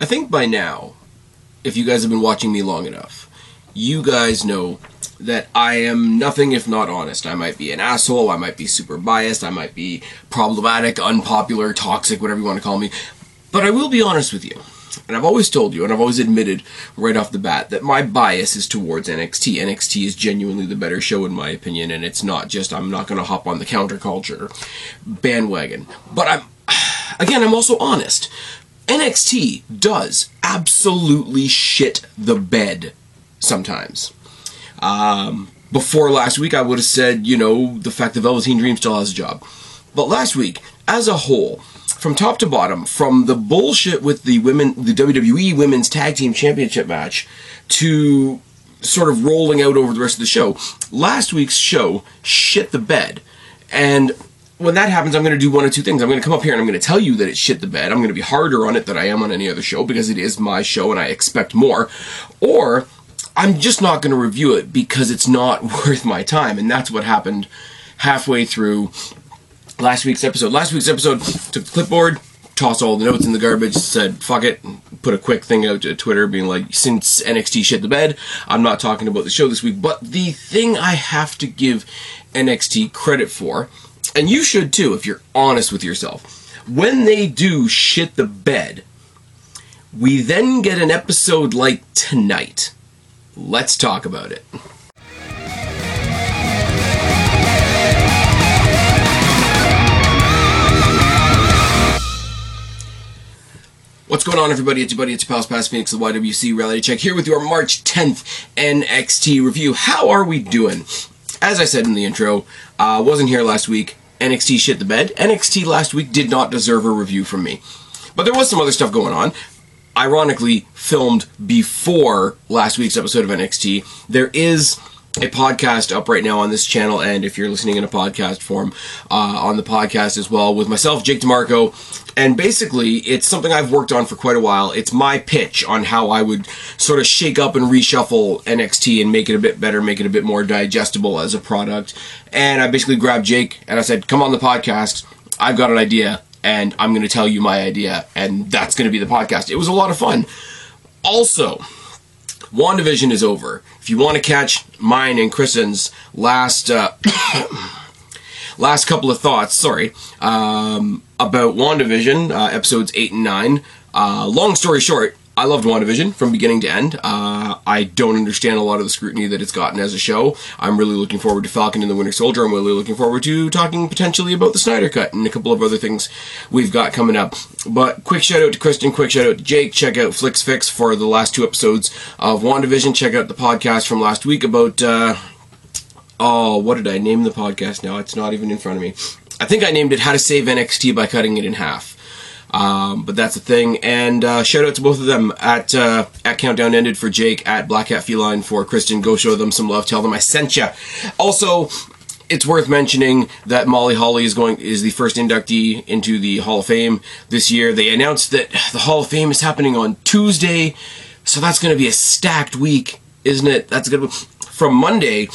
I think by now, if you guys have been watching me long enough, you guys know that I am nothing if not honest. I might be an asshole, I might be super biased, I might be problematic, unpopular, toxic, whatever you want to call me. But I will be honest with you. And I've always told you, and I've always admitted right off the bat, that my bias is towards NXT. NXT is genuinely the better show, in my opinion, and it's not just I'm not going to hop on the counterculture bandwagon. But I'm, again, I'm also honest. NXT does absolutely shit the bed sometimes. Um, before last week, I would have said, you know, the fact that Velveteen Dream still has a job. But last week, as a whole, from top to bottom, from the bullshit with the women, the WWE Women's Tag Team Championship match, to sort of rolling out over the rest of the show, last week's show shit the bed. And when that happens, I'm going to do one of two things. I'm going to come up here and I'm going to tell you that it shit the bed. I'm going to be harder on it than I am on any other show because it is my show and I expect more. Or I'm just not going to review it because it's not worth my time. And that's what happened halfway through last week's episode. Last week's episode took the clipboard, tossed all the notes in the garbage, said fuck it, put a quick thing out to Twitter being like, since NXT shit the bed, I'm not talking about the show this week. But the thing I have to give NXT credit for, and you should too if you're honest with yourself, when they do shit the bed, we then get an episode like tonight Let's talk about it. What's going on, everybody? It's your buddy, it's your pal, Spaz Phoenix, the YWC Reality Check, here with your March 10th NXT review. How are we doing? As I said in the intro, uh, wasn't here last week. NXT shit the bed. NXT last week did not deserve a review from me. But there was some other stuff going on ironically filmed before last week's episode of NXT. There is a podcast up right now on this channel, and if you're listening in a podcast form, uh, on the podcast as well with myself, Jake DeMarco. And basically, it's something I've worked on for quite a while. It's my pitch on how I would sort of shake up and reshuffle NXT and make it a bit better, make it a bit more digestible as a product. And I basically grabbed Jake and I said, Come on the podcast. I've got an idea and I'm going to tell you my idea, and that's going to be the podcast. It was a lot of fun. Also, WandaVision is over. If you want to catch mine and Kristen's last uh, last couple of thoughts, sorry, um, about WandaVision, uh, episodes 8 and 9, uh, long story short, I loved WandaVision from beginning to end. Uh, I don't understand a lot of the scrutiny that it's gotten as a show. I'm really looking forward to Falcon and the Winter Soldier. I'm really looking forward to talking potentially about the Snyder Cut and a couple of other things we've got coming up. But quick shout out to Kristen, quick shout out to Jake. Check out Flicks Fix for the last two episodes of WandaVision. Check out the podcast from last week about. Uh, oh, what did I name the podcast now? It's not even in front of me. I think I named it How to Save NXT by Cutting It in Half. Um, but that's the thing. And uh, shout out to both of them at uh, at Countdown Ended for Jake, at Black Hat Feline for Kristen. Go show them some love. Tell them I sent you. Also, it's worth mentioning that Molly Holly is going is the first inductee into the Hall of Fame this year. They announced that the Hall of Fame is happening on Tuesday, so that's going to be a stacked week, isn't it? That's good. From Monday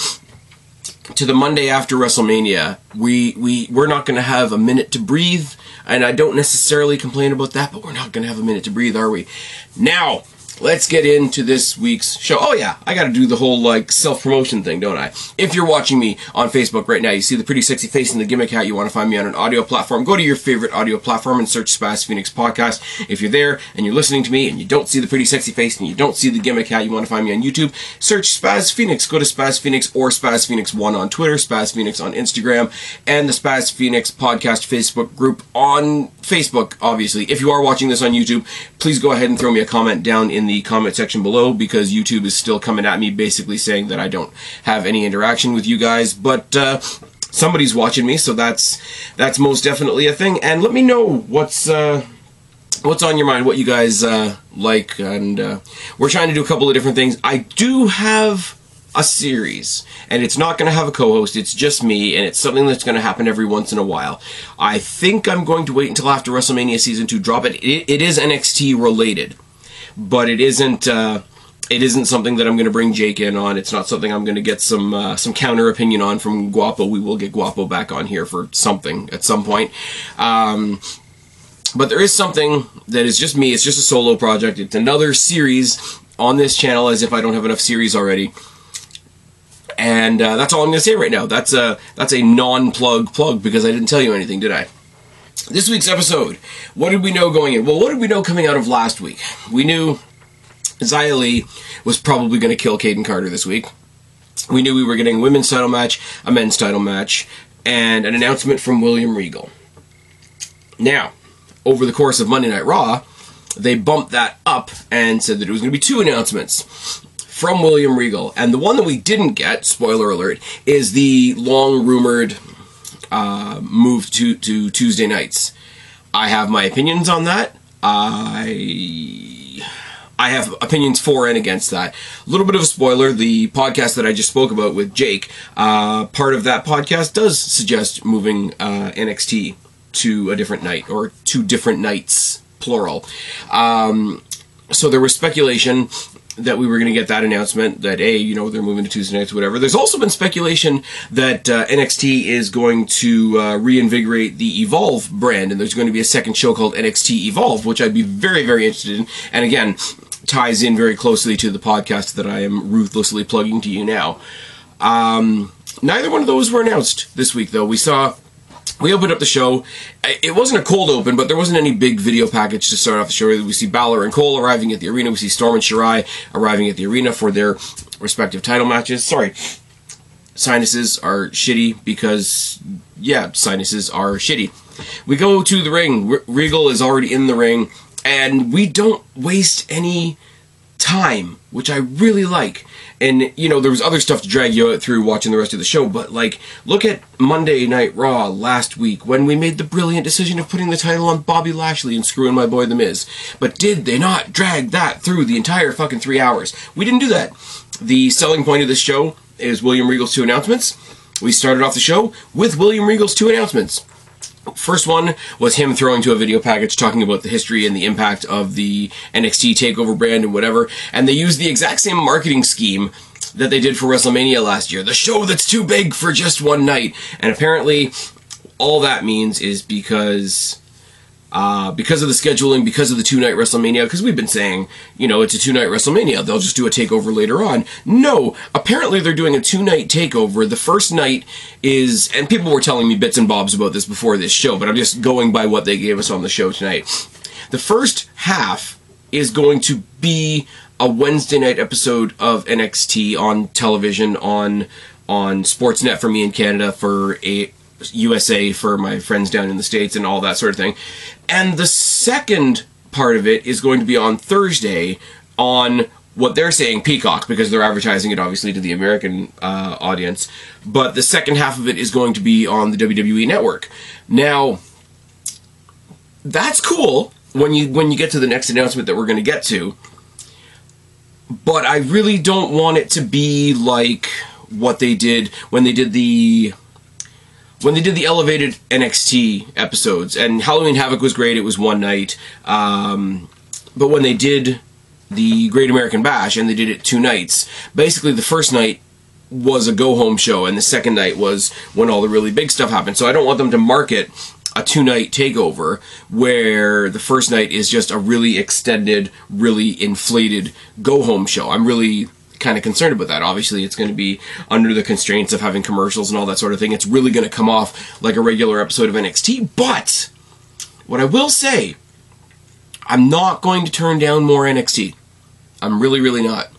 to the Monday after WrestleMania, we we we're not going to have a minute to breathe and I don't necessarily complain about that, but we're not going to have a minute to breathe, are we? Now, let's get into this week's show. Oh yeah, I got to do the whole like self-promotion thing, don't I? If you're watching me on Facebook right now, you see the pretty sexy face and the gimmick hat, you want to find me on an audio platform, go to your favorite audio platform and search Spaz Phoenix podcast. If you're there and you're listening to me and you don't see the pretty sexy face and you don't see the gimmick hat, you want to find me on YouTube, search Spaz Phoenix. Go to Spaz Phoenix or Spaz Phoenix 1 on Twitter, Spaz Phoenix on Instagram, and the Spaz Phoenix podcast Facebook group on Facebook, obviously. If you are watching this on YouTube, please go ahead and throw me a comment down in the comment section below because YouTube is still coming at me basically saying that I don't have any interaction with you guys. But uh, somebody's watching me, so that's that's most definitely a thing. And let me know what's uh, what's on your mind, what you guys uh, like, and uh, we're trying to do a couple of different things. I do have a series and it's not going to have a co-host it's just me and it's something that's going to happen every once in a while i think i'm going to wait until after wrestlemania season 2 drop it it, it is nxt related but it isn't uh, it isn't something that I'm going to bring Jake in on. It's not something I'm going to get some uh, some counter opinion on from Guapo. We will get Guapo back on here for something at some point. Um, But there is something that is just me. It's just a solo project. It's another series on this channel, as if I don't have enough series already. And uh, that's all I'm going to say right now. That's a that's a non-plug plug because I didn't tell you anything, did I? This week's episode. What did we know going in? Well, what did we know coming out of last week? We knew Xia was probably going to kill Kayden Carter this week. We knew we were getting a women's title match, a men's title match, and an announcement from William Regal. Now, over the course of Monday Night Raw, they bumped that up and said that it was going to be two announcements from William Regal. And the one that we didn't get, spoiler alert, is the long rumored uh, move to, to Tuesday nights. I have my opinions on that. I I have opinions for and against that. A little bit of a spoiler: the podcast that I just spoke about with Jake, uh, part of that podcast does suggest moving uh, NXT to a different night or two different nights, plural. Um, so there was speculation that we were going to get that announcement that a you know they're moving to Tuesday nights, whatever. There's also been speculation that uh, NXT is going to uh, reinvigorate the Evolve brand, and there's going to be a second show called NXT Evolve, which I'd be very very interested in. And again, ties in very closely to the podcast that I am ruthlessly plugging to you now. Um, neither one of those were announced this week, though. We saw we opened up the show. It wasn't a cold open, but there wasn't any big video package to start off the show. We see Balor and Cole arriving at the arena. We see Storm and Shirai arriving at the arena for their respective title matches. Sorry, sinuses are shitty because, yeah, sinuses are shitty. We go to the ring. Regal is already in the ring, and we don't waste any time, which I really like. And you know there was other stuff to drag you through watching the rest of the show but like look at monday night raw last week when we made the brilliant decision of putting the title on bobby lashley and screwing my boy the miz. But did they not drag that through the entire fucking three hours? We didn't do that. The selling point of this show is william regal's two announcements. We started off the show with william regal's two announcements First one was him throwing to a video package talking about the history and the impact of the NXT TakeOver brand and whatever. And they used the exact same marketing scheme that they did for WrestleMania last year. The show that's too big for just one night. And apparently, all that means is because uh, because of the scheduling, because of the two night WrestleMania, because we've been saying, you know, it's a two night WrestleMania, they'll just do a takeover later on. No, apparently they're doing a two night takeover. The first night is, and people were telling me bits and bobs about this before this show, but I'm just going by what they gave us on the show tonight. The first half is going to be a Wednesday night episode of NXT on television on on Sportsnet for me in Canada for a USA for my friends down in the States and all that sort of thing. And the second part of it is going to be on Thursday on what they're saying Peacock because they're advertising it obviously to the American uh, audience. But the second half of it is going to be on the WWE network. Now, that's cool when you when you get to the next announcement that we're going to get to. But I really don't want it to be like what they did when they did the when they did the elevated NXT episodes, and Halloween Havoc was great. It was one night, um, but when they did the Great American Bash and they did it two nights, basically the first night was a go home show, and the second night was when all the really big stuff happened. So I don't want them to market a two night takeover where the first night is just a really extended, really inflated go home show. I'm really kind of concerned about that. Obviously, it's going to be under the constraints of having commercials and all that sort of thing. It's really going to come off like a regular episode of NXT. But what I will say, I'm not going to turn down more NXT. I'm really, really not.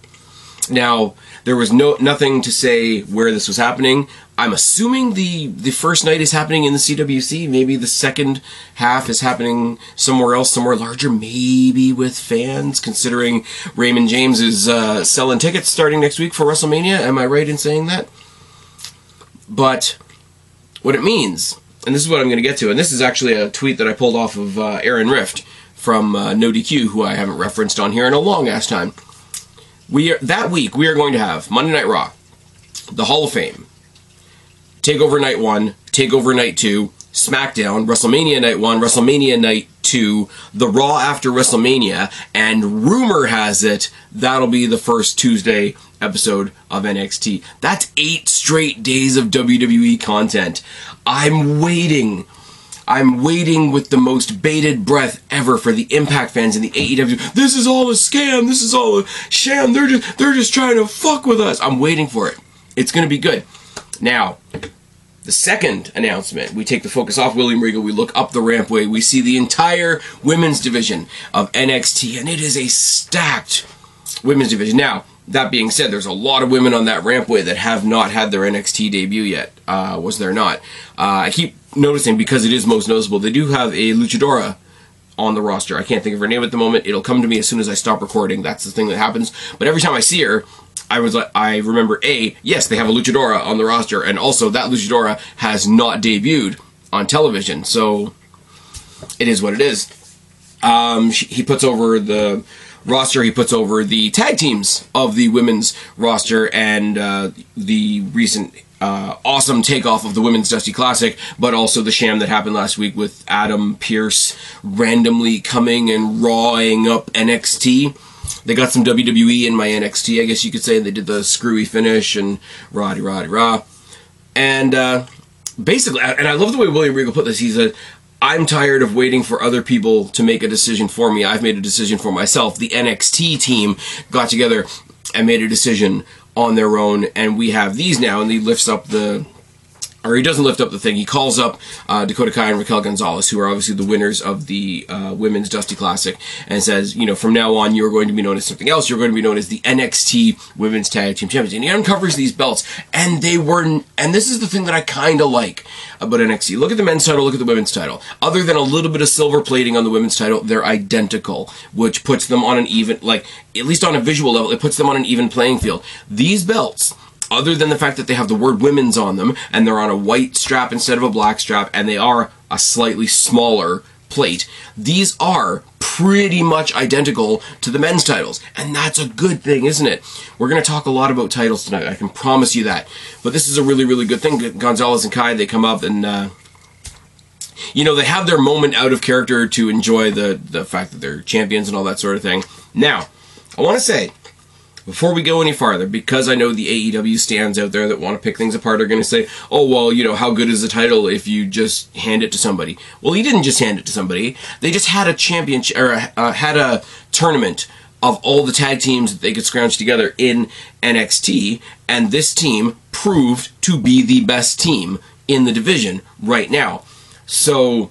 Now, there was no nothing to say where this was happening. I'm assuming the the first night is happening in the CWC. Maybe the second half is happening somewhere else, somewhere larger, maybe with fans. Considering Raymond James is uh, selling tickets starting next week for WrestleMania. Am I right in saying that? But what it means, and this is what I'm going to get to, and this is actually a tweet that I pulled off of uh, Aaron Rift from uh, NoDQ, who I haven't referenced on here in a long ass time. We are that week we are going to have Monday Night Raw, the Hall of Fame, Takeover Night 1, Takeover Night 2, SmackDown, WrestleMania Night 1, WrestleMania Night 2, the Raw after WrestleMania, and rumor has it that'll be the first Tuesday episode of NXT. That's eight straight days of WWE content. I'm waiting I'm waiting with the most bated breath ever for the Impact fans and the AEW. This is all a scam. This is all a sham. They're just they're just trying to fuck with us. I'm waiting for it. It's gonna be good. Now, the second announcement, we take the focus off William Regal, we look up the rampway, we see the entire women's division of NXT, and it is a stacked women's division. Now, that being said, there's a lot of women on that rampway that have not had their NXT debut yet. Uh, was there not? Uh, I keep noticing because it is most noticeable. They do have a luchadora on the roster. I can't think of her name at the moment. It'll come to me as soon as I stop recording. That's the thing that happens. But every time I see her, I was like, I remember a yes, they have a luchadora on the roster, and also that luchadora has not debuted on television. So it is what it is. Um, he puts over the roster. He puts over the tag teams of the women's roster and uh, the recent uh, awesome takeoff of the Women's Dusty Classic, but also the sham that happened last week with Adam Pearce randomly coming and rawing up NXT. They got some WWE in my NXT, I guess you could say. They did the screwy finish and roddy roddy rah. And uh, basically, and I love the way William Regal put this. He said, I'm tired of waiting for other people to make a decision for me. I've made a decision for myself. The NXT team got together and made a decision on their own, and we have these now. And he lifts up the or he doesn't lift up the thing. He calls up uh, Dakota Kai and Raquel Gonzalez, who are obviously the winners of the uh, Women's Dusty Classic, and says, you know, from now on, you're going to be known as something else. You're going to be known as the NXT Women's Tag Team Champions. And he uncovers these belts, and they were, and this is the thing that I kind of like about NXT. Look at the men's title, look at the women's title. Other than a little bit of silver plating on the women's title, they're identical, which puts them on an even, like, at least on a visual level, it puts them on an even playing field. These belts, other than the fact that they have the word women's on them and they're on a white strap instead of a black strap and they are a slightly smaller plate, these are pretty much identical to the men's titles. And that's a good thing, isn't it? We're going to talk a lot about titles tonight, I can promise you that. But this is a really, really good thing. Gonzalez and Kai, they come up and, uh, you know, they have their moment out of character to enjoy the, the fact that they're champions and all that sort of thing. Now, I want to say, before we go any farther, because I know the AEW stands out there that want to pick things apart are going to say, oh, well, you know, how good is the title if you just hand it to somebody? Well, he didn't just hand it to somebody. They just had a championship, or uh, had a tournament of all the tag teams that they could scrounge together in NXT, and this team proved to be the best team in the division right now. So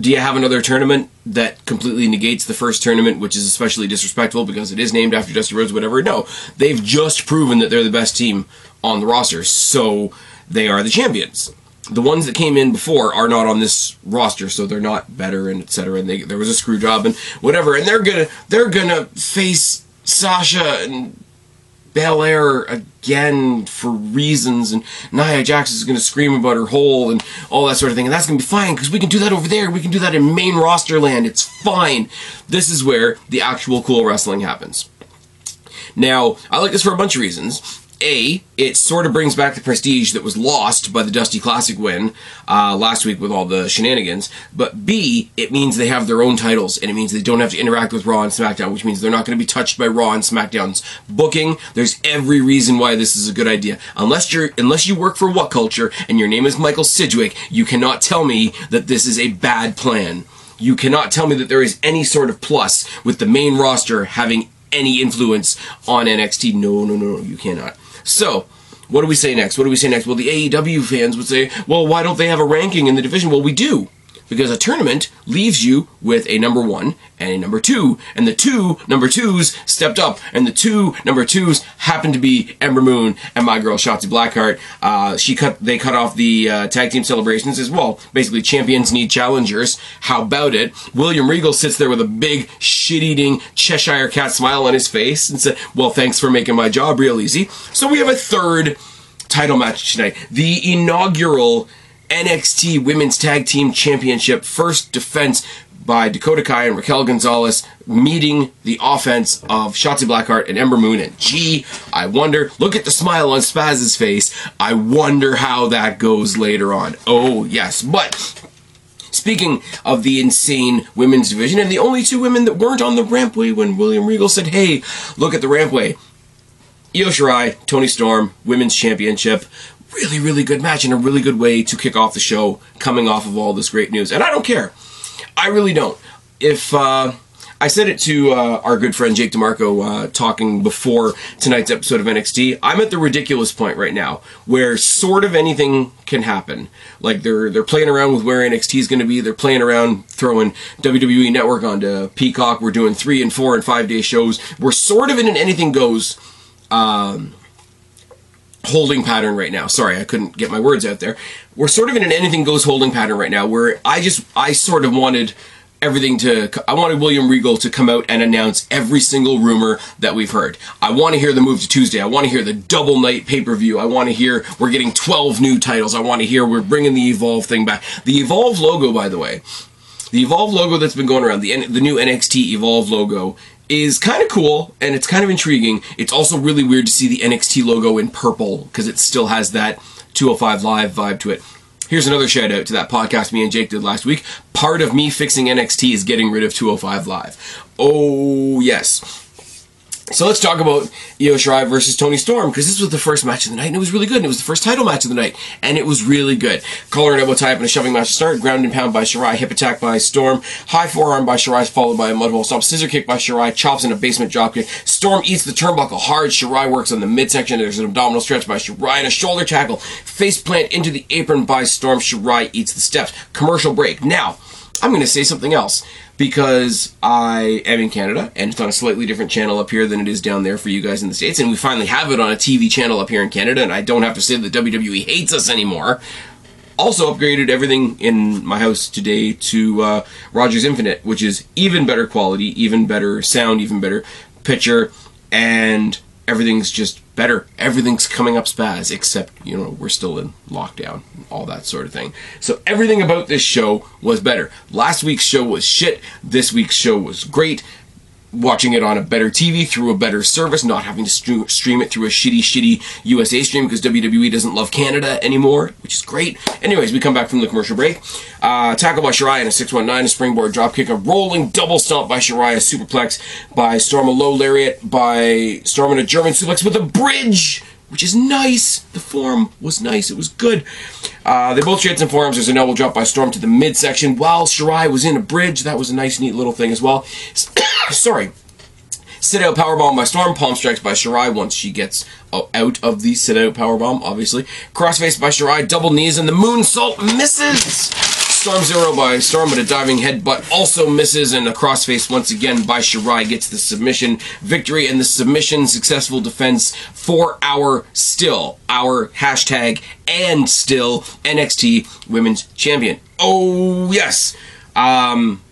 do you have another tournament that completely negates the first tournament, which is especially disrespectful because it is named after Dusty Rhodes, whatever? No. They've just proven that they're the best team on the roster, so they are the champions. The ones that came in before are not on this roster, so they're not better and etc. And they, there was a screw job and whatever, and they're gonna they're gonna face Sasha and Belair again for reasons, and Nia Jax is going to scream about her hole and all that sort of thing, and that's going to be fine because we can do that over there. We can do that in main roster land. It's fine. This is where the actual cool wrestling happens. Now, I like this for a bunch of reasons. A, it sort of brings back the prestige that was lost by the Dusty Classic win uh, last week with all the shenanigans. But B, it means they have their own titles, and it means they don't have to interact with Raw and SmackDown, which means they're not going to be touched by Raw and SmackDown's booking. There's every reason why this is a good idea. Unless you're unless you work for What Culture and your name is Michael Sidgwick, you cannot tell me that this is a bad plan. You cannot tell me that there is any sort of plus with the main roster having any influence on NXT. No, no, no, no, you cannot. So, what do we say next? What do we say next? Well, the AEW fans would say, well, why don't they have a ranking in the division? Well, we do. Because a tournament leaves you with a number one and a number two, and the two number twos stepped up, and the two number twos happened to be Ember Moon and my girl Shotzi Blackheart. Uh, she cut, they cut off the uh, tag team celebrations as well. Basically, champions need challengers. How about it? William Regal sits there with a big shit-eating Cheshire cat smile on his face and said, "Well, thanks for making my job real easy." So we have a third title match tonight, the inaugural NXT Women's Tag Team Championship first defense by Dakota Kai and Raquel Gonzalez meeting the offense of Shotzi Blackheart and Ember Moon. And gee, I wonder, look at the smile on Spaz's face. I wonder how that goes later on. Oh, yes. But Speaking of the insane women's division, and the only two women that weren't on the rampway when William Regal said, hey, look at the rampway. Io Shirai, Toni Storm, Women's Championship. Really, really good match and a really good way to kick off the show coming off of all this great news. And I don't care. I really don't. If, uh, I said it to uh, our good friend Jake DeMarco uh, talking before tonight's episode of NXT. I'm at the ridiculous point right now where sort of anything can happen. Like they're they're playing around with where NXT is going to be. They're playing around throwing WWE Network onto Peacock. We're doing three and four and five day shows. We're sort of in an anything goes. Um, holding pattern right now. Sorry, I couldn't get my words out there. We're sort of in an anything goes holding pattern right now where I just I sort of wanted everything to I wanted William Regal to come out and announce every single rumor that we've heard. I want to hear the move to Tuesday. I want to hear the double night pay-per-view. I want to hear we're getting 12 new titles. I want to hear we're bringing the Evolve thing back. The Evolve logo by the way, the Evolve logo that's been going around, the the new NXT Evolve logo is kind of cool and it's kind of intriguing. It's also really weird to see the NXT logo in purple because it still has that 205 live vibe to it. Here's another shout out to that podcast me and Jake did last week. Part of me fixing NXT is getting rid of 205 Live. Oh, yes. So let's talk about Io Shirai versus Toni Storm because this was the first match of the night and it was really good. And it was the first title match of the night and it was really good. Collar and elbow tie up and a shoving match to start. Ground and pound by Shirai. Hip attack by Storm. High forearm by Shirai followed by a mudhole stomp, Scissor kick by Shirai. Chops in a basement dropkick. Storm eats the turnbuckle hard. Shirai works on the midsection. There's an abdominal stretch by Shirai and a shoulder tackle. Face plant into the apron by Storm. Shirai eats the steps. Commercial break. Now, I'm going to say something else because I am in Canada and it's on a slightly different channel up here than it is down there for you guys in the States. And we finally have it on a TV channel up here in Canada, and I don't have to say that WWE hates us anymore. Also, upgraded everything in my house today to uh, Rogers Infinite, which is even better quality, even better sound, even better picture, and everything's just better. Everything's coming up spaz, except, you know, we're still in lockdown, all that sort of thing. So everything about this show was better. Last week's show was shit. This week's show was great watching it on a better TV through a better service, not having to stream it through a shitty, shitty USA stream because WWE doesn't love Canada anymore, which is great. Anyways, we come back from the commercial break. Uh, tackle by Shirai and a 619, a springboard dropkick, a rolling double stomp by Shirai, a superplex by Storm, a low lariat by Storm, and a German suplex with a bridge which is nice. The form was nice. It was good. Uh, they both shared some forms. There's an elbow drop by Storm to the midsection while Shirai was in a bridge. That was a nice, neat little thing as well. Sorry. Sit out powerbomb by Storm. Palm strikes by Shirai once she gets out of the sit out powerbomb, obviously. Crossface by Shirai. Double knees and the moonsault misses. Storm Zero by Storm with a diving headbutt also misses, and a crossface once again by Shirai gets the submission victory and the submission successful defense for our still, our hashtag and still NXT Women's Champion. Oh, yes. Um,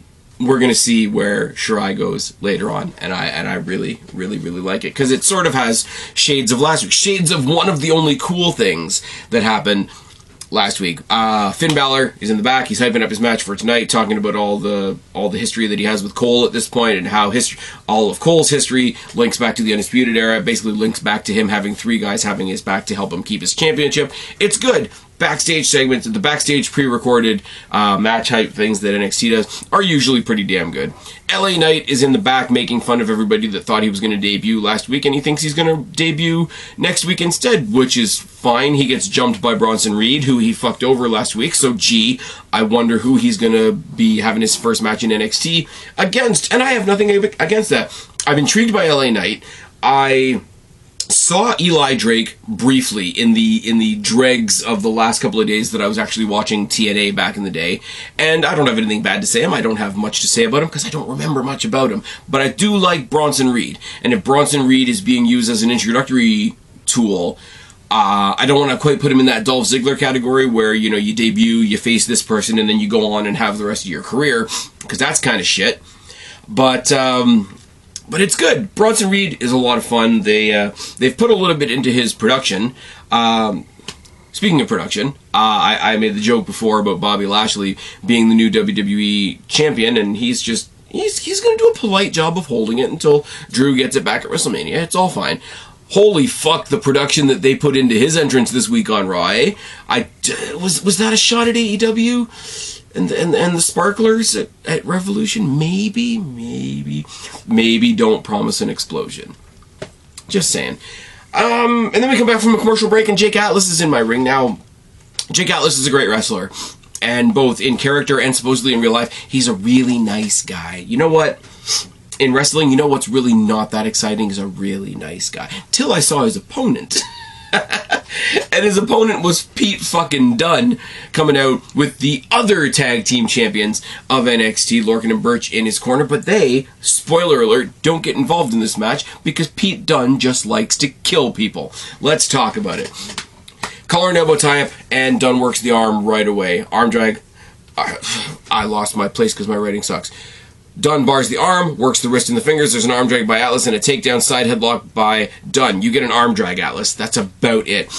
we're gonna see where Shirai goes later on, and I and I really, really, really like it because it sort of has shades of last week, shades of one of the only cool things that happened last week. Uh, Finn Balor is in the back. He's hyping up his match for tonight, talking about all the all the history that he has with Cole at this point, and how history, all of Cole's history links back to the Undisputed Era. Basically, links back to him having three guys having his back to help him keep his championship. It's good backstage segments, the backstage pre-recorded uh, match hype things that NXT does are usually pretty damn good. LA Knight is in the back making fun of everybody that thought he was going to debut last week, and he thinks he's going to debut next week instead, which is fine. He gets jumped by Bronson Reed, who he fucked over last week. So, gee, I wonder who he's going to be having his first match in NXT against, and I have nothing against that. I'm intrigued by LA Knight. I saw Eli Drake briefly in the in the dregs of the last couple of days that I was actually watching TNA back in the day, and I don't have anything bad to say him. I don't have much to say about him because I don't remember much about him. But I do like Bronson Reed, and if Bronson Reed is being used as an introductory tool. Uh, I don't want to quite put him in that Dolph Ziggler category where you know you debut, you face this person, and then you go on and have the rest of your career because that's kind of shit. But um, but it's good. Bronson Reed is a lot of fun. They uh, they've put a little bit into his production. Um, speaking of production, uh, I, I made the joke before about Bobby Lashley being the new WWE champion, and he's just he's he's going to do a polite job of holding it until Drew gets it back at WrestleMania. It's all fine. Holy fuck! The production that they put into his entrance this week on Raw. Eh? I was was that a shot at AEW? and and and the sparklers at, at Revolution maybe maybe maybe don't promise an explosion. Just saying. Um, and then we come back from a commercial break, and Jake Atlas is in my ring now. Jake Atlas is a great wrestler, and both in character and supposedly in real life, he's a really nice guy. You know what? In wrestling, you know what's really not that exciting is a really nice guy. Till I saw his opponent. and his opponent was Pete fucking Dunne coming out with the other tag team champions of NXT, Lorcan and Birch, in his corner. But they, spoiler alert, don't get involved in this match because Pete Dunne just likes to kill people. Let's talk about it. Collar and elbow tie up, and Dunne works the arm right away. Arm drag. I lost my place because my writing sucks. Dunne bars the arm, works the wrist and the fingers. There's an arm drag by Atlas and a takedown side headlock by Dunne. You get an arm drag, Atlas. That's about it.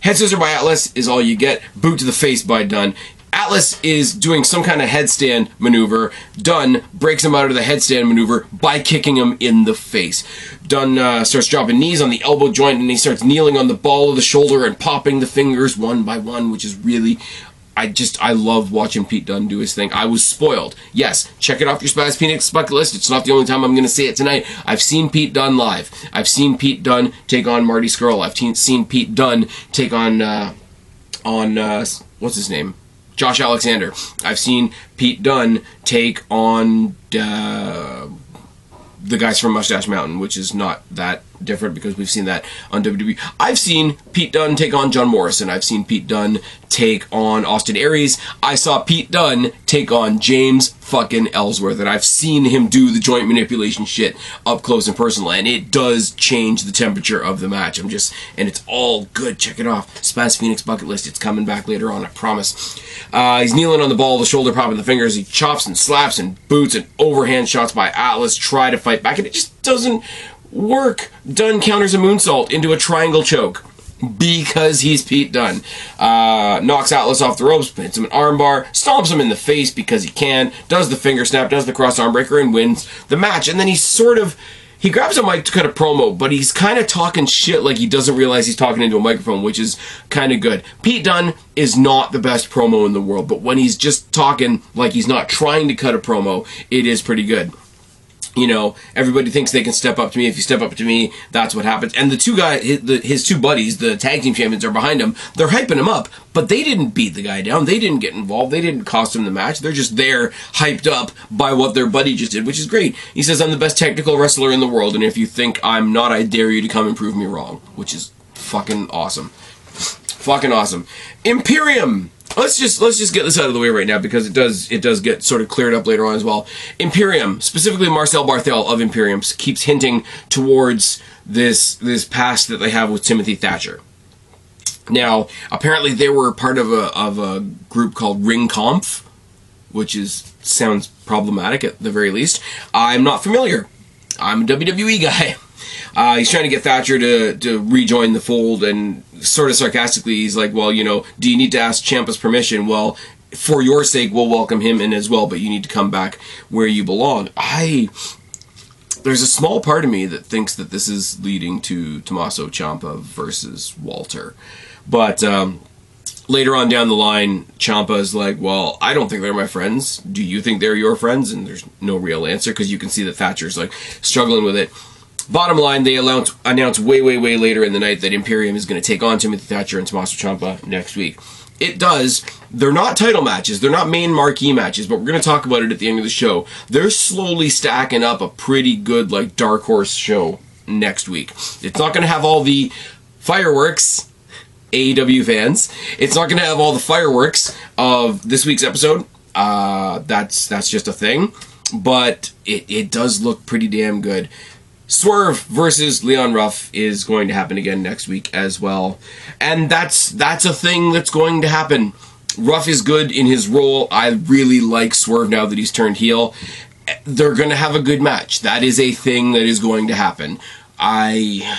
Head scissor by Atlas is all you get. Boot to the face by Dunne. Atlas is doing some kind of headstand maneuver. Dunne breaks him out of the headstand maneuver by kicking him in the face. Dunne uh, starts dropping knees on the elbow joint and he starts kneeling on the ball of the shoulder and popping the fingers one by one, which is really I just I love watching Pete Dunne do his thing. I was spoiled. Yes, check it off your Spaz Phoenix bucket list. It's not the only time I'm going to see it tonight. I've seen Pete Dunne live. I've seen Pete Dunne take on Marty Scurll. I've te- seen Pete Dunne take on uh, on uh, what's his name, Josh Alexander. I've seen Pete Dunne take on uh, the guys from Mustache Mountain, which is not that different because we've seen that on WWE. I've seen Pete Dunne take on John Morrison. I've seen Pete Dunne take on Austin Aries. I saw Pete Dunne take on James fucking Ellsworth, and I've seen him do the joint manipulation shit up close and personal, and it does change the temperature of the match. I'm just, and it's all good. Check it off. Spaz Phoenix bucket list. It's coming back later on, I promise. Uh, he's kneeling on the ball, the shoulder popping the fingers. He chops and slaps and boots and overhand shots by Atlas. Try to fight back, and it just doesn't work. Dunne counters a moonsault into a triangle choke because he's Pete Dunne. Uh, knocks Atlas off the ropes, hits him an armbar, stomps him in the face because he can, does the finger snap, does the cross arm breaker, and wins the match. And then he sort of. He grabs a mic to cut a promo, but he's kind of talking shit like he doesn't realize he's talking into a microphone, which is kind of good. Pete Dunne is not the best promo in the world, but when he's just talking like he's not trying to cut a promo, it is pretty good you know, everybody thinks they can step up to me. If you step up to me, that's what happens. And the two guys, his, two buddies, the tag team champions, are behind him. They're hyping him up, but they didn't beat the guy down. They didn't get involved. They didn't cost him the match. They're just there, hyped up by what their buddy just did, which is great. He says, "I'm the best technical wrestler in the world, and if you think I'm not, I dare you to come and prove me wrong," which is fucking awesome. fucking awesome. Imperium let's just let's just get this out of the way right now because it does it does get sort of cleared up later on as well. Imperium, specifically Marcel Barthel of Imperium, keeps hinting towards this this past that they have with Timothy Thatcher. Now, apparently they were part of a of a group called Ring Kampf, which is sounds problematic at the very least. I'm not familiar. I'm a WWE guy. Uh, he's trying to get Thatcher to, to rejoin the fold, and sort of sarcastically, he's like, "Well, you know, do you need to ask Ciampa's permission?" Well, for your sake, we'll welcome him in as well, but you need to come back where you belong. I there's a small part of me that thinks that this is leading to Tommaso Ciampa versus Walter, but um, later on down the line, Ciampa is like, "Well, I don't think they're my friends. Do you think they're your friends?" And there's no real answer because you can see that Thatcher's like struggling with it. Bottom line, they announce, announce way, way, way later in the night that Imperium is going to take on Timothy Thatcher and Tommaso Ciampa next week. It does. They're not title matches. They're not main marquee matches, but we're going to talk about it at the end of the show. They're slowly stacking up a pretty good, like, dark horse show next week. It's not going to have all the fireworks, AEW fans. It's not going to have all the fireworks of this week's episode. Uh, that's that's just a thing, but it, it does look pretty damn good. Swerve versus Leon Ruff is going to happen again next week as well. And that's that's a thing that's going to happen. Ruff is good in his role. I really like Swerve now that he's turned heel. They're going to have a good match. That is a thing that is going to happen. I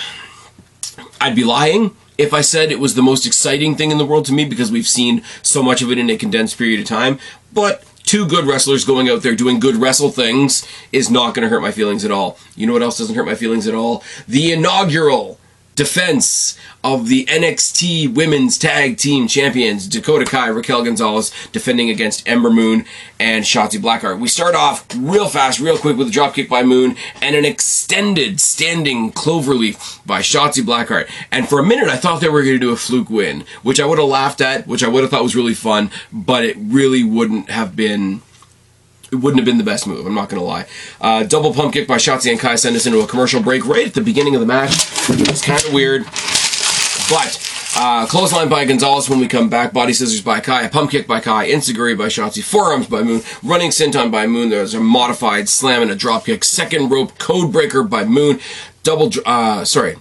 I'd be lying if I said it was the most exciting thing in the world to me because we've seen so much of it in a condensed period of time, but two good wrestlers going out there doing good wrestle things is not going to hurt my feelings at all. You know what else doesn't hurt my feelings at all? The inaugural defense of the NXT Women's Tag Team Champions Dakota Kai, Raquel Gonzalez defending against Ember Moon and Shotzi Blackheart. We start off real fast, real quick with a dropkick by Moon and an extended standing cloverleaf by Shotzi Blackheart. And for a minute, I thought they were going to do a fluke win, which I would have laughed at, which I would have thought was really fun, but it really wouldn't have been it wouldn't have been the best move. I'm not going to lie. Uh, double pump kick by Shotzi and Kai send us into a commercial break right at the beginning of the match. It's kind of weird, but. Uh, clothesline by Gonzalez when we come back. Body scissors by Kai. A pump kick by Kai. Enzuigiri by Shotzi. Forearms by Moon. Running senton by Moon. There's a modified slam and a drop kick. Second rope code breaker by Moon. Double, uh, sorry,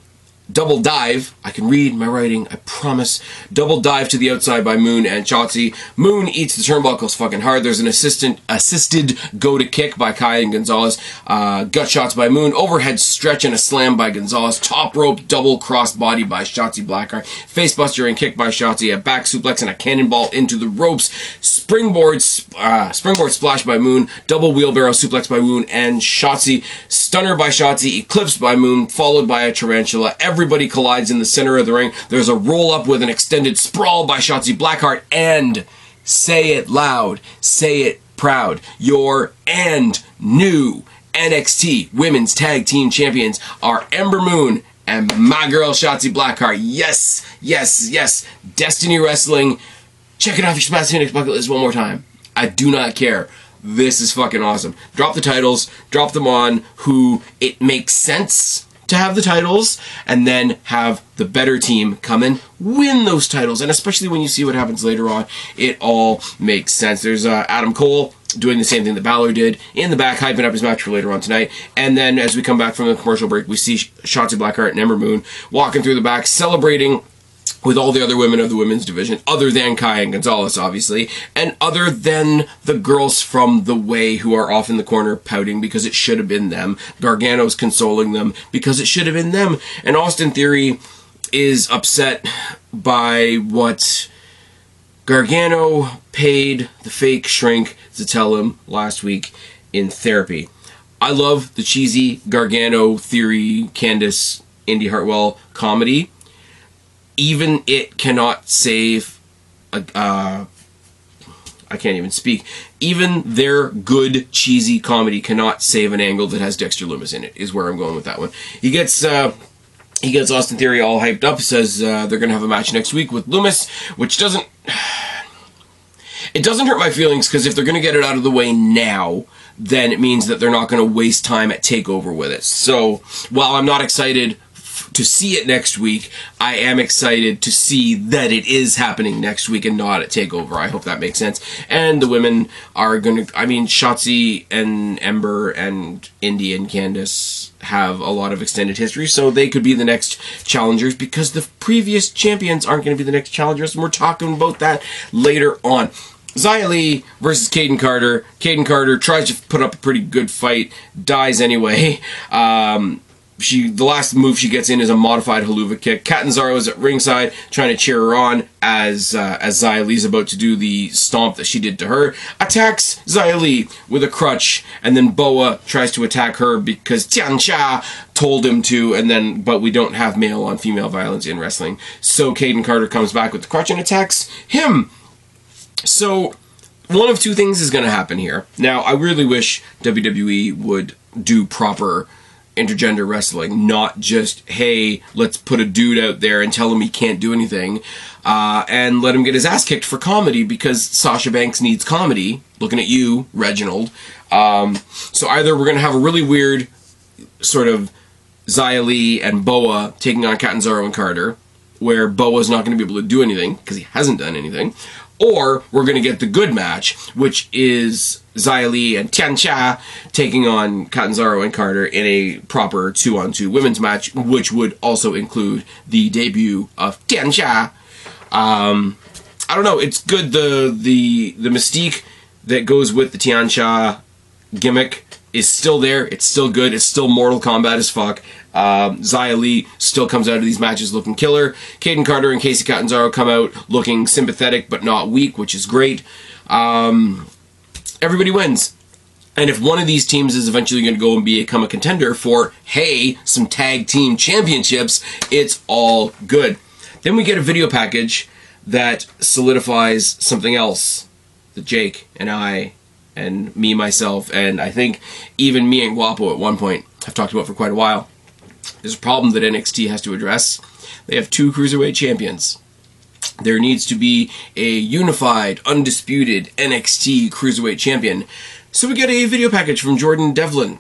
Double dive. I can read my writing, I promise. Double dive to the outside by Moon and Shotzi. Moon eats the turnbuckles fucking hard. There's an assistant assisted go to kick by Kai and Gonzalez. Uh, gut shots by Moon. Overhead stretch and a slam by Gonzalez. Top rope double cross body by Shotzi Blackheart. Facebuster and kick by Shotzi. A back suplex and a cannonball into the ropes. Springboard uh, springboard splash by Moon. Double wheelbarrow suplex by Moon and Shotzi. Stunner by Shotzi. Eclipse by Moon. Followed by a tarantula. Everybody collides in the center of the ring. There's a roll up with an extended sprawl by Shotzi Blackheart. And say it loud, say it proud. Your and new NXT Women's Tag Team Champions are Ember Moon and my girl Shotzi Blackheart. Yes, yes, yes. Destiny Wrestling. Check it off your Smash Phoenix bucket list one more time. I do not care. This is fucking awesome. Drop the titles, drop them on who it makes sense to have the titles and then have the better team come and win those titles. And especially when you see what happens later on, it all makes sense. There's uh, Adam Cole doing the same thing that Balor did in the back, hyping up his match for later on tonight. And then as we come back from the commercial break, we see Shotzi Blackheart and Ember Moon walking through the back, celebrating with all the other women of the women's division, other than Kai and Gonzalez, obviously, and other than the girls from the way who are off in the corner pouting because it should have been them. Gargano's consoling them because it should have been them. And Austin Theory is upset by what Gargano paid the fake shrink to tell him last week in therapy. I love the cheesy Gargano Theory, Candice, Indi Hartwell comedy even it cannot save a, uh, I can't even speak. Even their good cheesy comedy cannot save an angle that has Dexter Lumis in it. Is where I'm going with that one. He gets uh, he gets Austin Theory all hyped up. Says uh, they're to have a match next week with Lumis, which doesn't it doesn't hurt my feelings because if they're to get it out of the way now, then it means that they're not to waste time at Takeover with it. So while I'm not excited to see it next week. I am excited to see that it is happening next week and not at Takeover. I hope that makes sense. And the women are going to, I mean, Shotzi and Ember and Indi and Candice have a lot of extended history, so they could be the next challengers because the previous champions aren't going to be the next challengers, and we're talking about that later on. Xia versus Kayden Carter. Kayden Carter tries to put up a pretty good fight, dies anyway. Um, she the last move she gets in is a modified Helluva kick. Catanzaro is at ringside trying to cheer her on as uh, as Xia about to do the stomp that she did to her. Attacks Xia with a crutch, and then Boa tries to attack her because Tian Sha told him to, and then but we don't have male on female violence in wrestling. So Kayden Carter comes back with the crutch and attacks him. So one of two things is going to happen here. Now I really wish WWE would do proper intergender wrestling, not just, hey, let's put a dude out there and tell him he can't do anything, uh, and let him get his ass kicked for comedy because Sasha Banks needs comedy. Looking at you, Reginald. Um, so either we're going to have a really weird sort of Xia Li and Boa taking on Catanzaro and Carter, where Boa's not going to be able to do anything because he hasn't done anything, or we're going to get the good match, which is Xia and Tian Sha taking on Catanzaro and Carter in a proper two on two women's match, which would also include the debut of Tian Sha. Um, I don't know. It's good. The the the mystique that goes with the Tian Sha gimmick is still there. It's still good. It's still Mortal Kombat as fuck. Um, Xia still comes out of these matches looking killer. Kayden Carter and Kacy Catanzaro come out looking sympathetic but not weak, which is great. Um, everybody wins. And if one of these teams is eventually going to go and become a contender for, hey, some tag team championships, it's all good. Then we get a video package that solidifies something else that Jake and I and me, myself, and I think even me and Guapo at one point have talked about for quite a while. There's a problem that NXT has to address. They have two cruiserweight champions. There needs to be a unified, undisputed NXT cruiserweight champion. So we get a video package from Jordan Devlin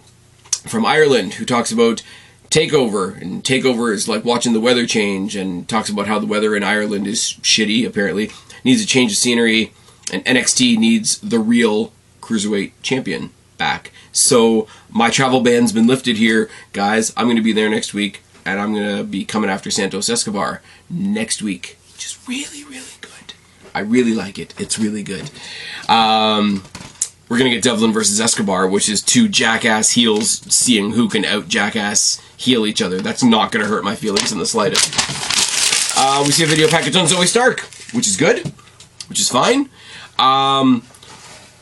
from Ireland who talks about takeover and takeover is like watching the weather change and talks about how the weather in Ireland is shitty apparently needs a change of scenery and NXT needs the real cruiserweight champion back. So my travel ban's been lifted here, guys. I'm going to be there next week and I'm going to be coming after Santos Escobar next week, really really good. I really like it. It's really good. Um, we're gonna get Devlin versus Escobar, which is two jackass heels seeing who can out jackass heal each other. That's not gonna hurt my feelings in the slightest. Uh, we see a video package on Zoey Stark, which is good, which is fine. Um,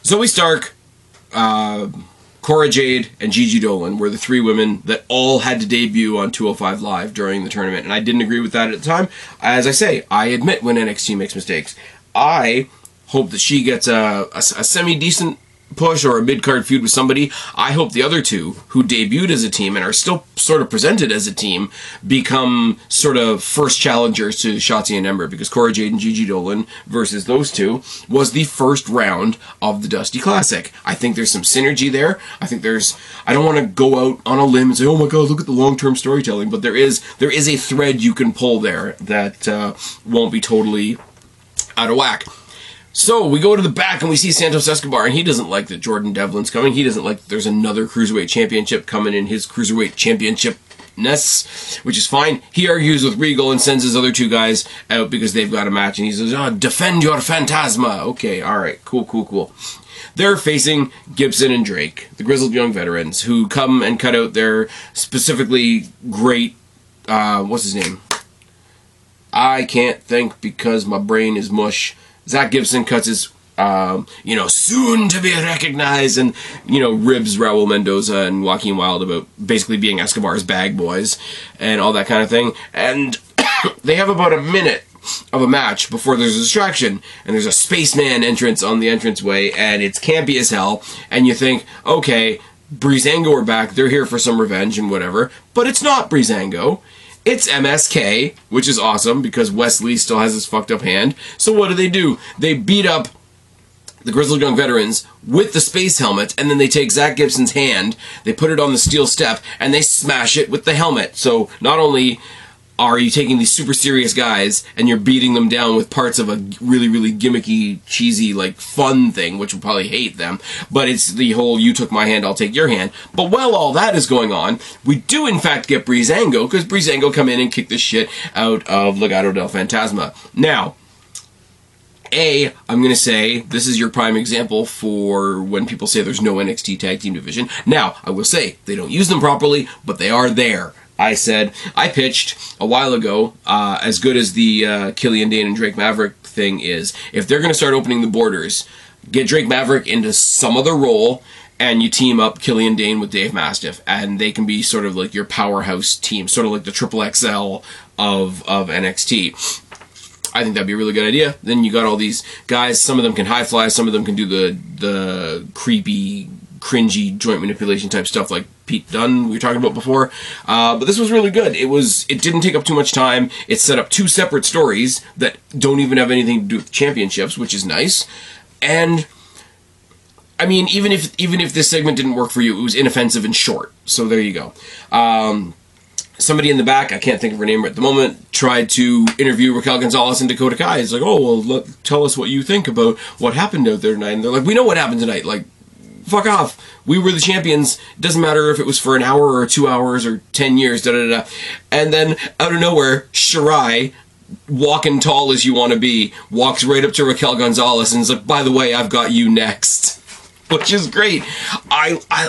Zoey Stark, uh, Cora Jade, and Gigi Dolan were the three women that all had to debut on 205 Live during the tournament, and I didn't agree with that at the time. As I say, I admit when NXT makes mistakes. I hope that she gets a, a, a semi decent push or a mid card feud with somebody. I hope the other two, who debuted as a team and are still sort of presented as a team, become sort of first challengers to Shotzi and Ember because Cora Jade and Gigi Dolan versus those two was the first round of the Dusty Classic. I think there's some synergy there. I think there's. I don't want to go out on a limb and say, "Oh my God, look at the long term storytelling," but there is there is a thread you can pull there that uh, won't be totally out of whack. So we go to the back and we see Santos Escobar, and he doesn't like that Jordan Devlin's coming. He doesn't like that there's another cruiserweight championship coming in his cruiserweight championship ness, which is fine. He argues with Regal and sends his other two guys out because they've got a match, and he says, "Oh, defend your Fantasma." Okay, all right, cool, cool, cool. They're facing Gibson and Drake, the grizzled young veterans, who come and cut out their specifically great. Uh, what's his name? I can't think because my brain is mush. Zach Gibson cuts his, um, you know, soon to be recognized, and you know, ribs Raul Mendoza and Joaquin Wilde about basically being Escobar's bag boys and all that kind of thing. And they have about a minute of a match before there's a distraction, and there's a spaceman entrance on the entranceway, and it's campy as hell. And you think, okay, Breezango are back; they're here for some revenge and whatever. But it's not Breezango. It's MSK, which is awesome because Wesley still has his fucked up hand. So what do they do? They beat up the Grizzled Young Veterans with the space helmet, and then they take Zach Gibson's hand, they put it on the steel step, and they smash it with the helmet. So not only are you taking these super serious guys and you're beating them down with parts of a really, really gimmicky, cheesy, like fun thing, which will probably hate them. But it's the whole you took my hand, I'll take your hand. But while all that is going on, we do in fact get Breezango, because Breezango come in and kick the shit out of Legado del Fantasma. Now, a, I'm going to say this is your prime example for when people say there's no NXT tag team division. Now, I will say they don't use them properly, but they are there. I said I pitched a while ago, uh, as good as the uh, Killian Dain and Drake Maverick thing is, if they're going to start opening the borders, get Drake Maverick into some other role, and you team up Killian Dain with Dave Mastiff, and they can be sort of like your powerhouse team, sort of like the triple XL of of NXT. I think that'd be a really good idea. Then you got all these guys. Some of them can high fly. Some of them can do the the creepy, cringy joint manipulation type stuff, like Pete Dunne we were talking about before. Uh, but this was really good. It was. It didn't take up too much time. It set up two separate stories that don't even have anything to do with championships, which is nice. And I mean, even if even if this segment didn't work for you, it was inoffensive and short. So there you go. Um, somebody in the back, I can't think of her name at the moment, tried to interview Raquel Gonzalez and Dakota Kai. It's like, oh, well, look, tell us what you think about what happened out there tonight. And they're like, we know what happened tonight. Like, fuck off. We were the champions. It doesn't matter if it was for an hour or two hours or ten years, da da da. And then, out of nowhere, Shirai, walking tall as you want to be, walks right up to Raquel Gonzalez and is like, by the way, I've got you next. Which is great. I, I,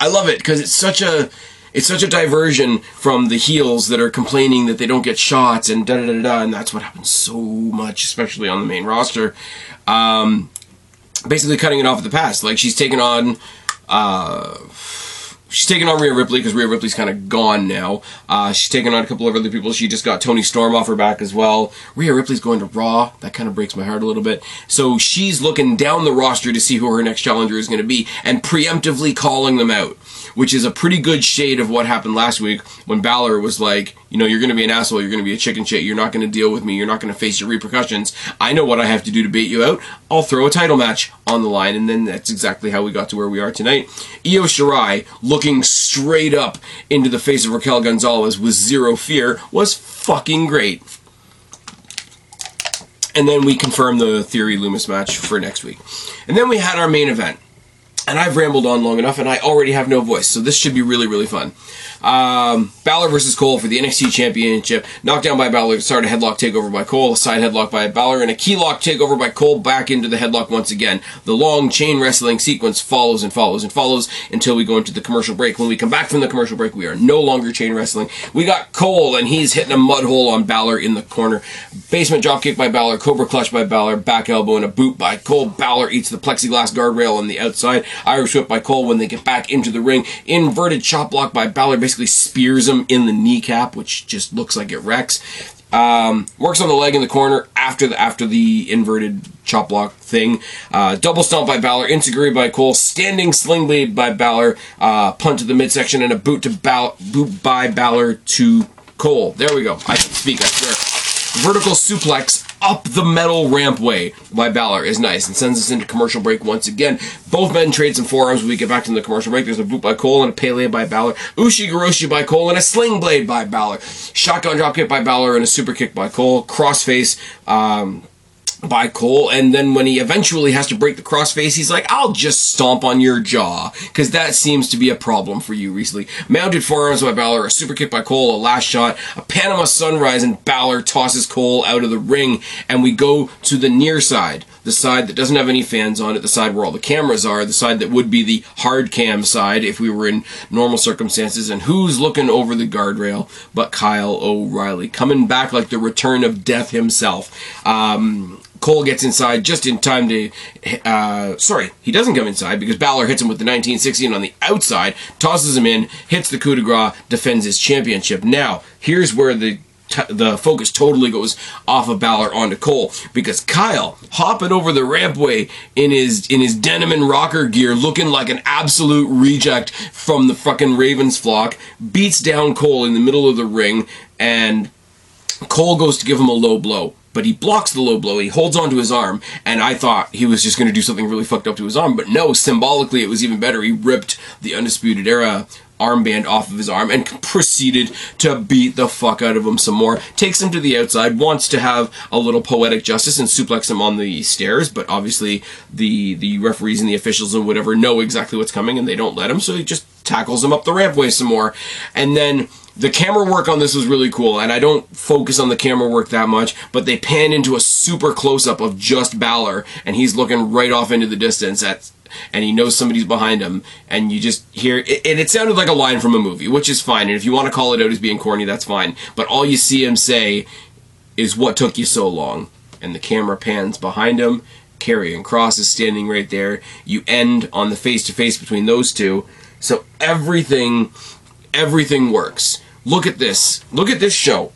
I love it because it's such a it's such a diversion from the heels that are complaining that they don't get shots and da da da da, and that's what happens so much, especially on the main roster. Um, basically, cutting it off at the past. Like she's taken on Uh, she's taken on Rhea Ripley because Rhea Ripley's kind of gone now. Uh, she's taken on a couple of other people. She just got Toni Storm off her back as well. Rhea Ripley's going to Raw. That kind of breaks my heart a little bit. So she's looking down the roster to see who her next challenger is going to be and preemptively calling them out which is a pretty good shade of what happened last week when Balor was like, you know, you're going to be an asshole, you're going to be a chicken shit, you're not going to deal with me, you're not going to face your repercussions. I know what I have to do to bait you out. I'll throw a title match on the line, and then that's exactly how we got to where we are tonight. Io Shirai looking straight up into the face of Raquel Gonzalez with zero fear was fucking great. And then we confirmed the Theory Lumis match for next week. And then we had our main event and I've rambled on long enough, and I already have no voice, so this should be really, really fun. Um, Balor versus Cole for the NXT Championship. Knockdown by Balor, started headlock takeover by Cole, side headlock by Balor, and a key lock takeover by Cole back into the headlock once again. The long chain wrestling sequence follows and follows and follows until we go into the commercial break. When we come back from the commercial break, we are no longer chain wrestling. We got Cole, and he's hitting a mudhole on Balor in the corner. Basement dropkick by Balor, Cobra clutch by Balor, back elbow, and a boot by Cole. Balor eats the plexiglass guardrail on the outside. Irish whip by Cole when they get back into the ring. Inverted chop block by Balor basically spears him in the kneecap, which just looks like it wrecks. Um, works on the leg in the corner after the after the inverted chop block thing. Uh, double stomp by Balor, integrate by Cole, standing sling blade by Balor, uh, punt to the midsection, and a boot to Bal- boot by Balor to Cole. There we go. I can speak. I swear. Vertical suplex up the metal rampway by Balor is nice and sends us into commercial break once again. Both men trade some forearms when we get back to the commercial break. There's a boot by Cole and a Pele by Balor. Ushigoroshi by Cole and a sling blade by Balor. Shotgun drop kick by Balor and a super kick by Cole. Crossface. Um, by Cole, and then when he eventually has to break the crossface, he's like, I'll just stomp on your jaw, because that seems to be a problem for you recently. Mounted forearms by Balor, a super kick by Cole, a last shot, a Panama Sunrise, and Balor tosses Cole out of the ring, and we go to the near side, the side that doesn't have any fans on it, the side where all the cameras are, the side that would be the hard cam side if we were in normal circumstances, and who's looking over the guardrail but Kyle O'Reilly, coming back like the return of death himself. Um, Cole gets inside just in time to. Uh, sorry, he doesn't come inside because Balor hits him with the 1916 on the outside, tosses him in, hits the coup de grace, defends his championship. Now, here's where the the focus totally goes off of Balor onto Cole because Kyle hopping over the rampway in his in his denim and rocker gear, looking like an absolute reject from the fucking Ravens flock, beats down Cole in the middle of the ring, and Cole goes to give him a low blow but he blocks the low blow. He holds onto his arm, and I thought he was just going to do something really fucked up to his arm, but no, symbolically it was even better. He ripped the Undisputed Era armband off of his arm and proceeded to beat the fuck out of him some more. Takes him to the outside, wants to have a little poetic justice and suplex him on the stairs, but obviously the the referees and the officials and whatever know exactly what's coming and they don't let him, so he just tackles him up the rampway some more. And then the camera work on this was really cool, and I don't focus on the camera work that much, but they pan into a super close up of just Balor, and he's looking right off into the distance at and he knows somebody's behind him, and you just hear it, and it sounded like a line from a movie, which is fine. And if you want to call it out as being corny, that's fine. But all you see him say is, "What took you so long?" And the camera pans behind him. Karrion Cross is standing right there. You end on the face to face between those two, so everything, everything works look at this. Look at this show.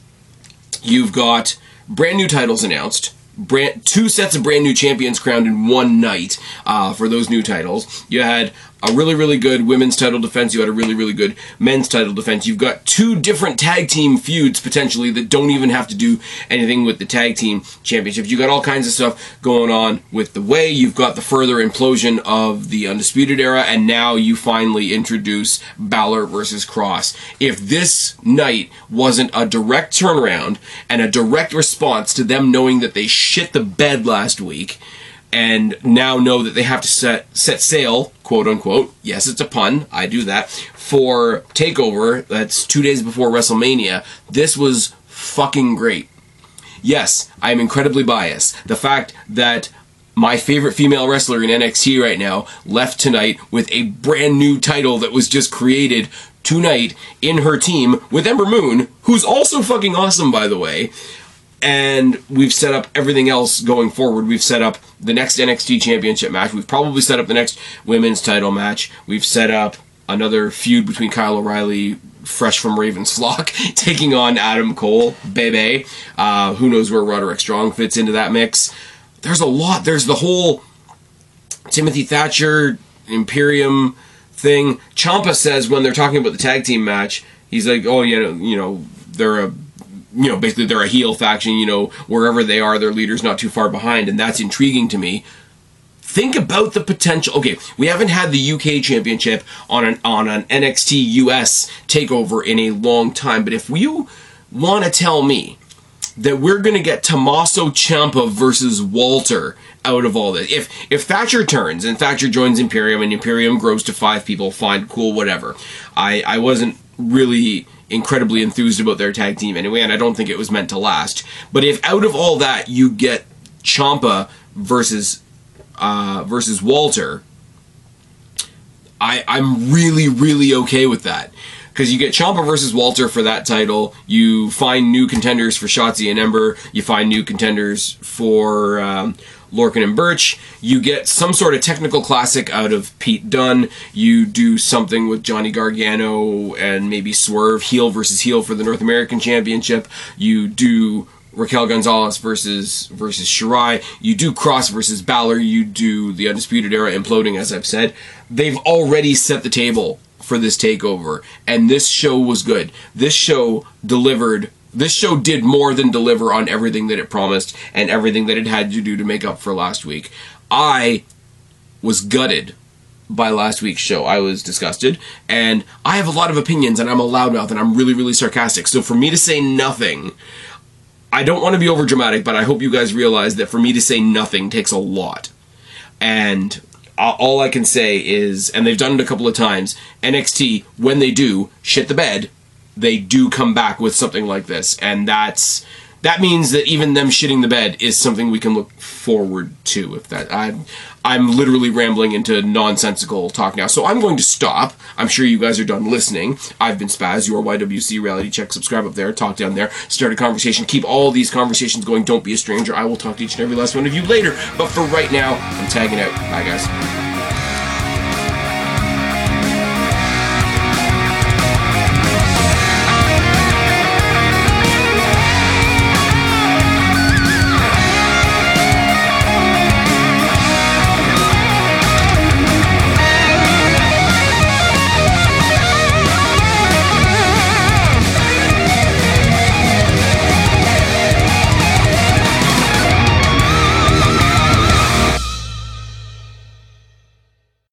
You've got brand new titles announced. Brand, two sets of brand new champions crowned in one night uh, for those new titles. You had a really, really good women's title defense. You had a really, really good men's title defense. You've got two different tag team feuds potentially that don't even have to do anything with the tag team championships. You've got all kinds of stuff going on with the way. You've got the further implosion of the Undisputed Era, and now you finally introduce Balor versus Cross. If this night wasn't a direct turnaround and a direct response to them knowing that they shit the bed last week, and now know that they have to set set sail, quote unquote. Yes, it's a pun. I do that for Takeover. That's two days before WrestleMania. This was fucking great. Yes, I am incredibly biased. The fact that my favorite female wrestler in NXT right now left tonight with a brand new title that was just created tonight in her team with Ember Moon, who's also fucking awesome, by the way and we've set up everything else going forward. We've set up the next NXT Championship match. We've probably set up the next women's title match. We've set up another feud between Kyle O'Reilly, fresh from Raven's flock, taking on Adam Cole, Bebe. Uh, who knows where Roderick Strong fits into that mix? There's a lot. There's the whole Timothy Thatcher Imperium thing. Ciampa says when they're talking about the tag team match, he's like, "Oh, yeah, you know, they're a." You know, basically, they're a heel faction. You know, wherever they are, their leader's not too far behind, and that's intriguing to me think about the potential. Okay, we haven't had the UK Championship on an on an NXT US takeover in a long time, but if you want to tell me that we're going to get Tommaso Ciampa versus Walter out of all this. If if Thatcher turns and Thatcher joins Imperium and Imperium grows to five people, fine, cool, whatever. I I wasn't really incredibly enthused about their tag team anyway, and I don't think it was meant to last. But if out of all that you get Ciampa versus uh, versus Walter, I I'm really really okay with that because you get Ciampa versus Walter for that title. You find new contenders for Shotzi and Ember. You find new contenders for um, Lorcan and Burch. You get some sort of technical classic out of Pete Dunne. You do something with Johnny Gargano and maybe Swerve heel versus heel for the North American Championship. You do Raquel Gonzalez versus versus Shirai. You do Cross versus Balor. You do the Undisputed Era imploding, as I've said. They've already set the table for this takeover, and this show was good. This show delivered. This show did more than deliver on everything that it promised and everything that it had to do to make up for last week. I was gutted by last week's show. I was disgusted, and I have a lot of opinions, and I'm a loudmouth, and I'm really, really sarcastic. So for me to say nothing I don't want to be over dramatic, but I hope you guys realize that for me to say nothing takes a lot. And uh, all I can say is, and they've done it a couple of times, NXT, when they do shit the bed, they do come back with something like this. And that's that means that even them shitting the bed is something we can look forward to. If that I'm I'm literally rambling into nonsensical talk now, so I'm going to stop. I'm sure you guys are done listening. I've been Spaz, your YWC reality check. Subscribe up there, talk down there, start a conversation. Keep all these conversations going. Don't be a stranger. I will talk to each and every last one of you later. But for right now, I'm tagging out. Bye, guys.